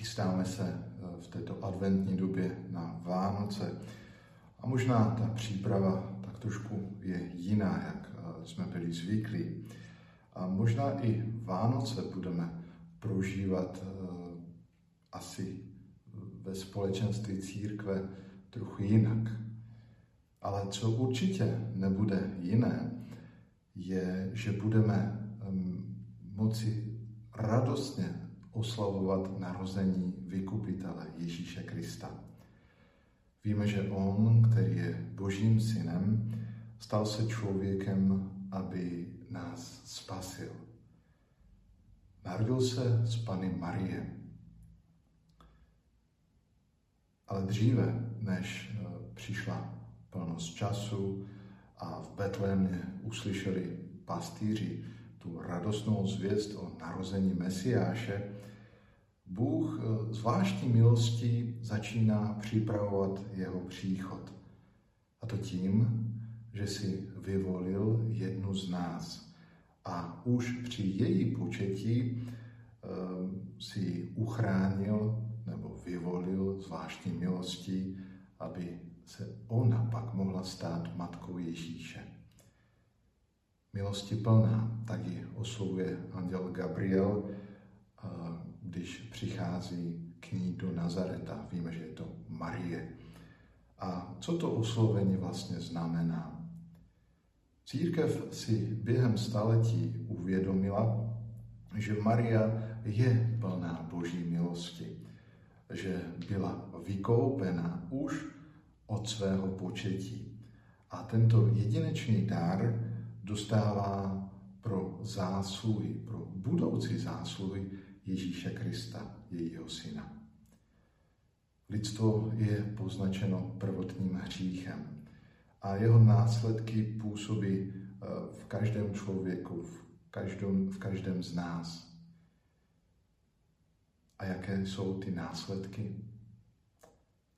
Chystáme se eh, v této adventní době na Vánoce a možná ta příprava tak trošku je jiná, jak eh, jsme byli zvyklí. A možná i Vánoce budeme prožívat eh, asi ve společenství církve trochu jinak. Ale co určitě nebude jiné, je, že budeme moci radostně oslavovat narození vykupitele Ježíše Krista. Víme, že On, který je Božím synem, stal se člověkem, aby nás spasil. Narodil se z Pany Marie. Ale dříve, než eh, přišla plnost času a v Betlémě uslyšeli pastýři tu radostnou zvěst o narození Mesiáše, Bůh eh, zvláštní milostí začíná připravovat jeho příchod. A to tím, že si vyvolil jednu z nás. A už při její početí eh, si uchránil nebo vyvolil zvláštní milostí, aby se ona pak mohla stát matkou Ježíše. Milosti plná, tak ji oslovuje anděl Gabriel, když přichází k ní do Nazareta. Víme, že je to Marie. A co to oslovení vlastně znamená? Církev si během staletí uvědomila, že Maria je plná boží milosti, že byla vykoupena už od svého početí. A tento jedinečný dar dostává pro zásluhy, pro budoucí zásluhy Ježíše Krista, jejího syna. Lidstvo je poznačeno prvotním hříchem a jeho následky působí eh, v každém člověku, v každém, v každém z nás. A jaké jsou ty následky?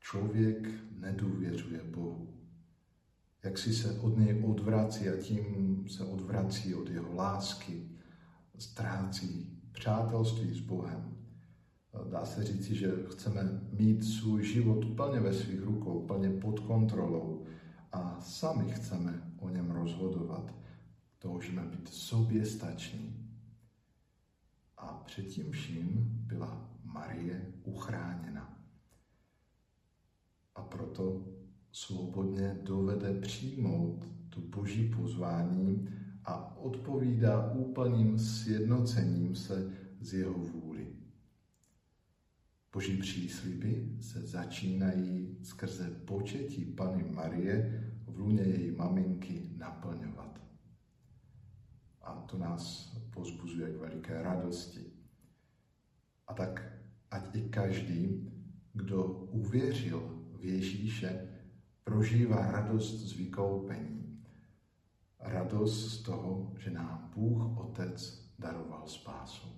Člověk nedůvěřuje Bohu. Jak si se od něj odvrací a tím se odvrací od jeho lásky, ztrácí přátelství s Bohem. Dá se říci, že chceme mít svůj život plně ve svých rukou, plně pod kontrolou a sami chceme o něm rozhodovat. Toužíme být soběstační. A předtím vším byla Marie uchráněna. A proto svobodně dovede přijmout tu boží pozvání a odpovídá úplným sjednocením se z jeho vůli. Boží přísliby se začínají skrze početí Pany Marie v luně její maminky naplňovat. A to nás pozbuzuje k veliké radosti. A tak ať i každý, kdo uvěřil v Ježíše, prožívá radost z vykoupení. Radost z toho, že nám Bůh Otec daroval spásu.